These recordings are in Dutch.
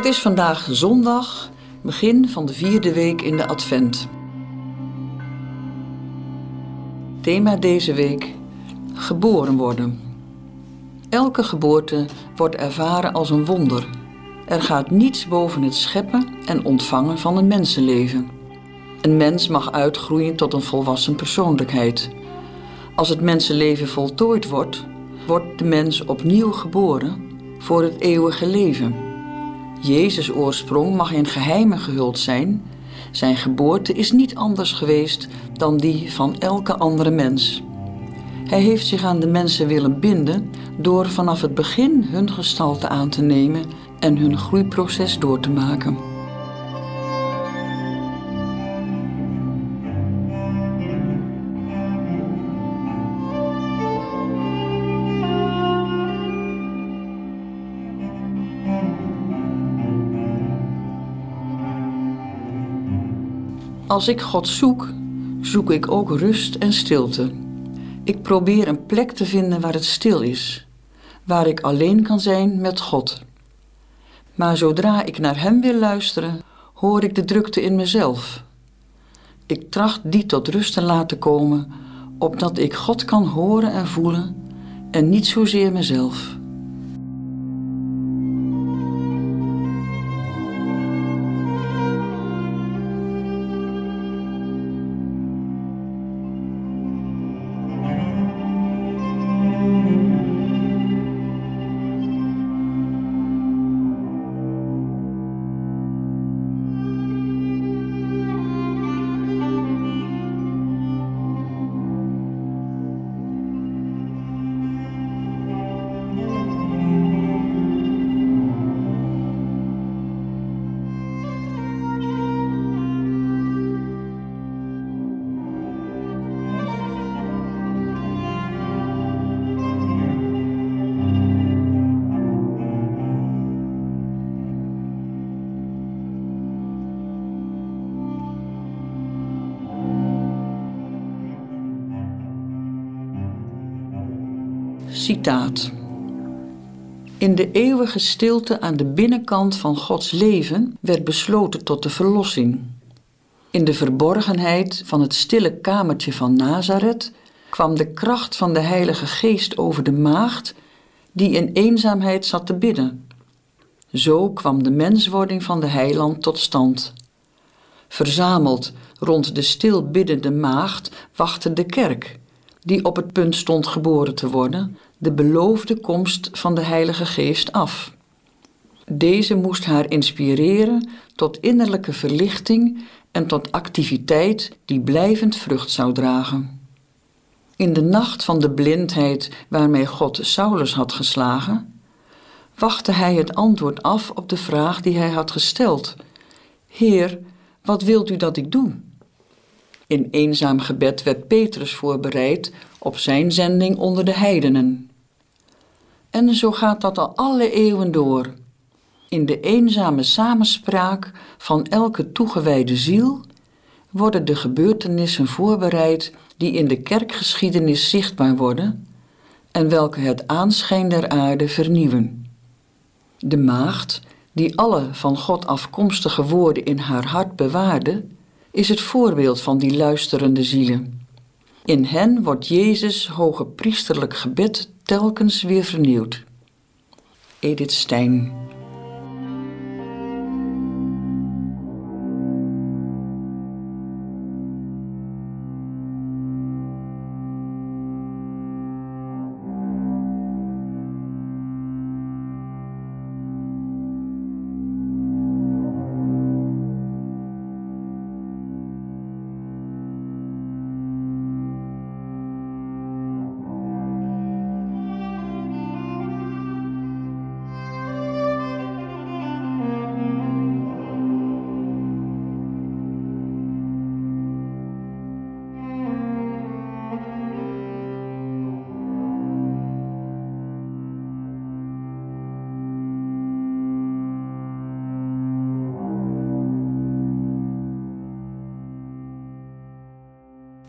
Het is vandaag zondag, begin van de vierde week in de Advent. Thema deze week: geboren worden. Elke geboorte wordt ervaren als een wonder. Er gaat niets boven het scheppen en ontvangen van een mensenleven. Een mens mag uitgroeien tot een volwassen persoonlijkheid. Als het mensenleven voltooid wordt, wordt de mens opnieuw geboren voor het eeuwige leven. Jezus' oorsprong mag in geheimen gehuld zijn. Zijn geboorte is niet anders geweest dan die van elke andere mens. Hij heeft zich aan de mensen willen binden door vanaf het begin hun gestalte aan te nemen en hun groeiproces door te maken. Als ik God zoek, zoek ik ook rust en stilte. Ik probeer een plek te vinden waar het stil is, waar ik alleen kan zijn met God. Maar zodra ik naar Hem wil luisteren, hoor ik de drukte in mezelf. Ik tracht die tot rust te laten komen, opdat ik God kan horen en voelen en niet zozeer mezelf. Citaat. In de eeuwige stilte aan de binnenkant van Gods leven werd besloten tot de verlossing. In de verborgenheid van het stille kamertje van Nazareth kwam de kracht van de Heilige Geest over de maagd die in eenzaamheid zat te bidden. Zo kwam de menswording van de Heiland tot stand. Verzameld rond de stil biddende maagd wachtte de kerk, die op het punt stond geboren te worden, de beloofde komst van de Heilige Geest af. Deze moest haar inspireren tot innerlijke verlichting en tot activiteit die blijvend vrucht zou dragen. In de nacht van de blindheid waarmee God Saulus had geslagen, wachtte hij het antwoord af op de vraag die hij had gesteld: Heer, wat wilt u dat ik doe? In eenzaam gebed werd Petrus voorbereid op zijn zending onder de heidenen. En zo gaat dat al alle eeuwen door. In de eenzame samenspraak van elke toegewijde ziel worden de gebeurtenissen voorbereid die in de kerkgeschiedenis zichtbaar worden en welke het aanschijn der aarde vernieuwen. De maagd, die alle van God afkomstige woorden in haar hart bewaarde, is het voorbeeld van die luisterende zielen. In hen wordt Jezus' hoge priesterlijk gebed telkens weer vernieuwd. Edith Stein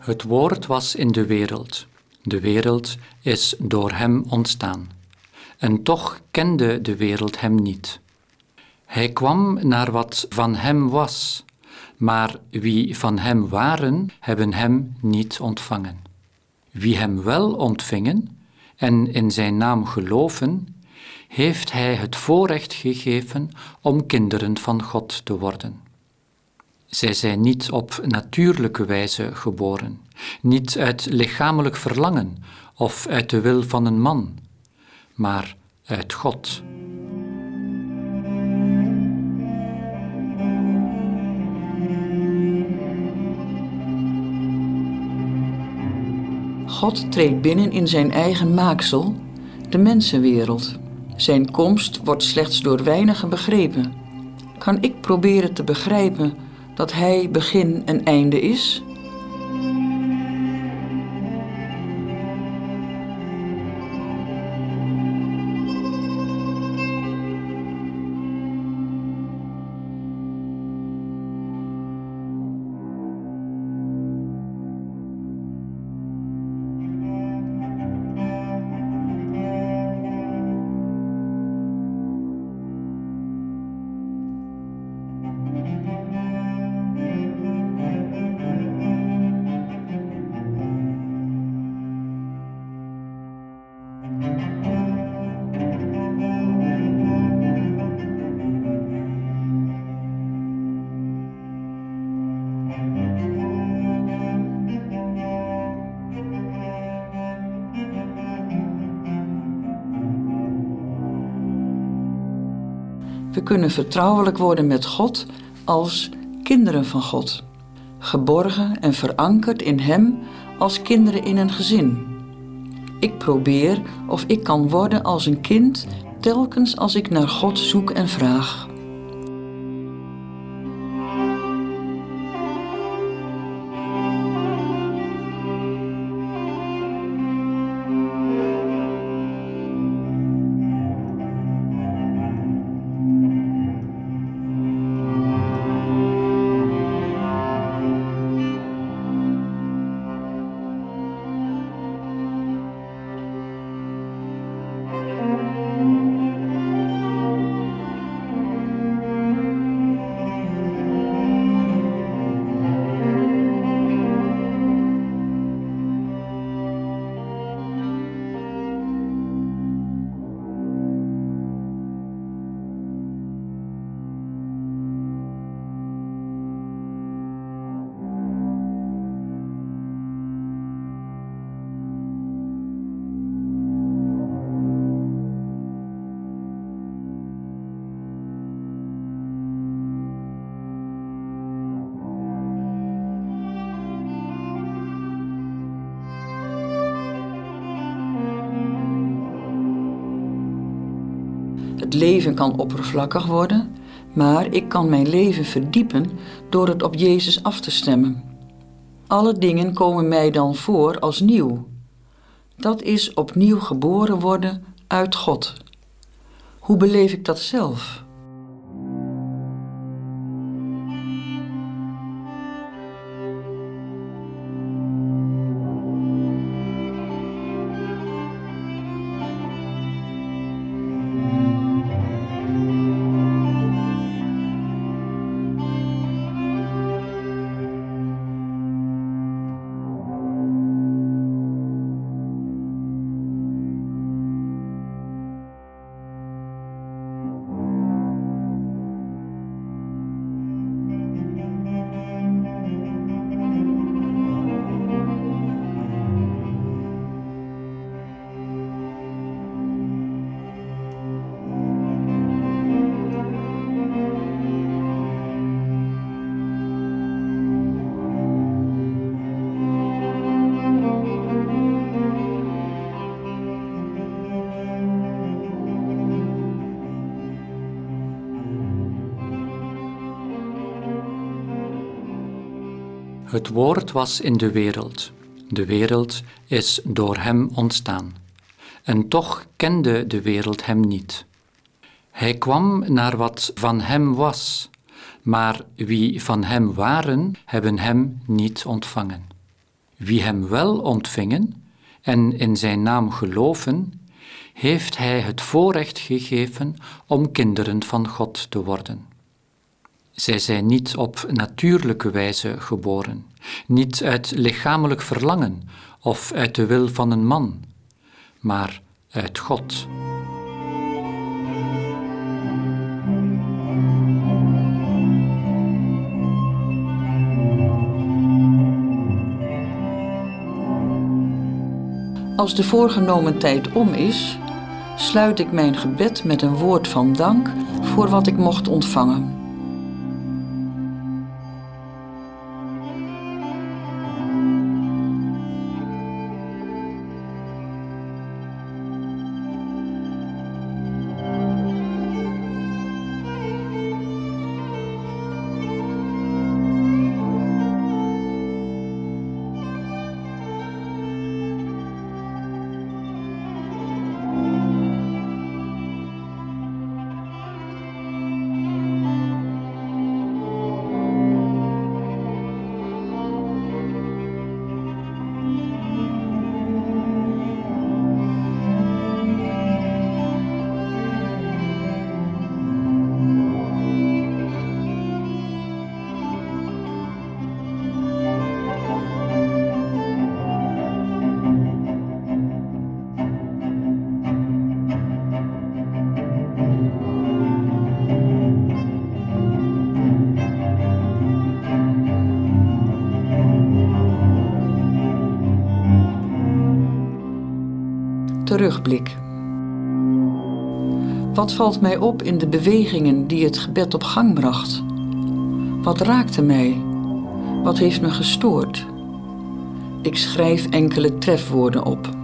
Het woord was in de wereld. De wereld is door hem ontstaan. En toch kende de wereld hem niet. Hij kwam naar wat van hem was, maar wie van hem waren, hebben hem niet ontvangen. Wie hem wel ontvingen en in zijn naam geloven, heeft hij het voorrecht gegeven om kinderen van God te worden. Zij zijn niet op natuurlijke wijze geboren, niet uit lichamelijk verlangen of uit de wil van een man, maar uit God. God treedt binnen in zijn eigen maaksel, de mensenwereld. Zijn komst wordt slechts door weinigen begrepen. Kan ik proberen te begrijpen dat Hij begin en einde is? Kunnen vertrouwelijk worden met God als kinderen van God, geborgen en verankerd in Hem als kinderen in een gezin. Ik probeer of ik kan worden als een kind telkens als ik naar God zoek en vraag. Het leven kan oppervlakkig worden, maar ik kan mijn leven verdiepen door het op Jezus af te stemmen. Alle dingen komen mij dan voor als nieuw. Dat is opnieuw geboren worden uit God. Hoe beleef ik dat zelf? Het woord was in de wereld. De wereld is door hem ontstaan. En toch kende de wereld hem niet. Hij kwam naar wat van hem was, maar wie van hem waren, hebben hem niet ontvangen. Wie hem wel ontvingen en in zijn naam geloven, heeft Hij het voorrecht gegeven om kinderen van God te worden. Zij zijn niet op natuurlijke wijze geboren, niet uit lichamelijk verlangen of uit de wil van een man, maar uit God. Als de voorgenomen tijd om is, sluit ik mijn gebed met een woord van dank voor wat ik mocht ontvangen. Terugblik. Wat valt mij op in de bewegingen die het gebed op gang bracht? Wat raakte mij? Wat heeft me gestoord? Ik schrijf enkele trefwoorden op.